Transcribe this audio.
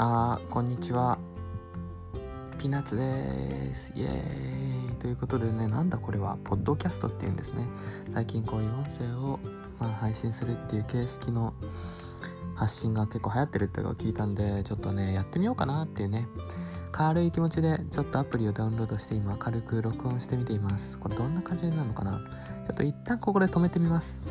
あーこんにちは。ピーナッツです。イエーイ。ということでねなんだこれは？ポッドキャストっていうんですね。最近こういう音声を、まあ、配信するっていう形式の発信が結構流行ってるってのを聞いたんでちょっとねやってみようかなっていうね。軽い気持ちでちょっとアプリをダウンロードして今軽く録音してみています。これどんな感じになるのかな？ちょっと一旦ここで止めてみます。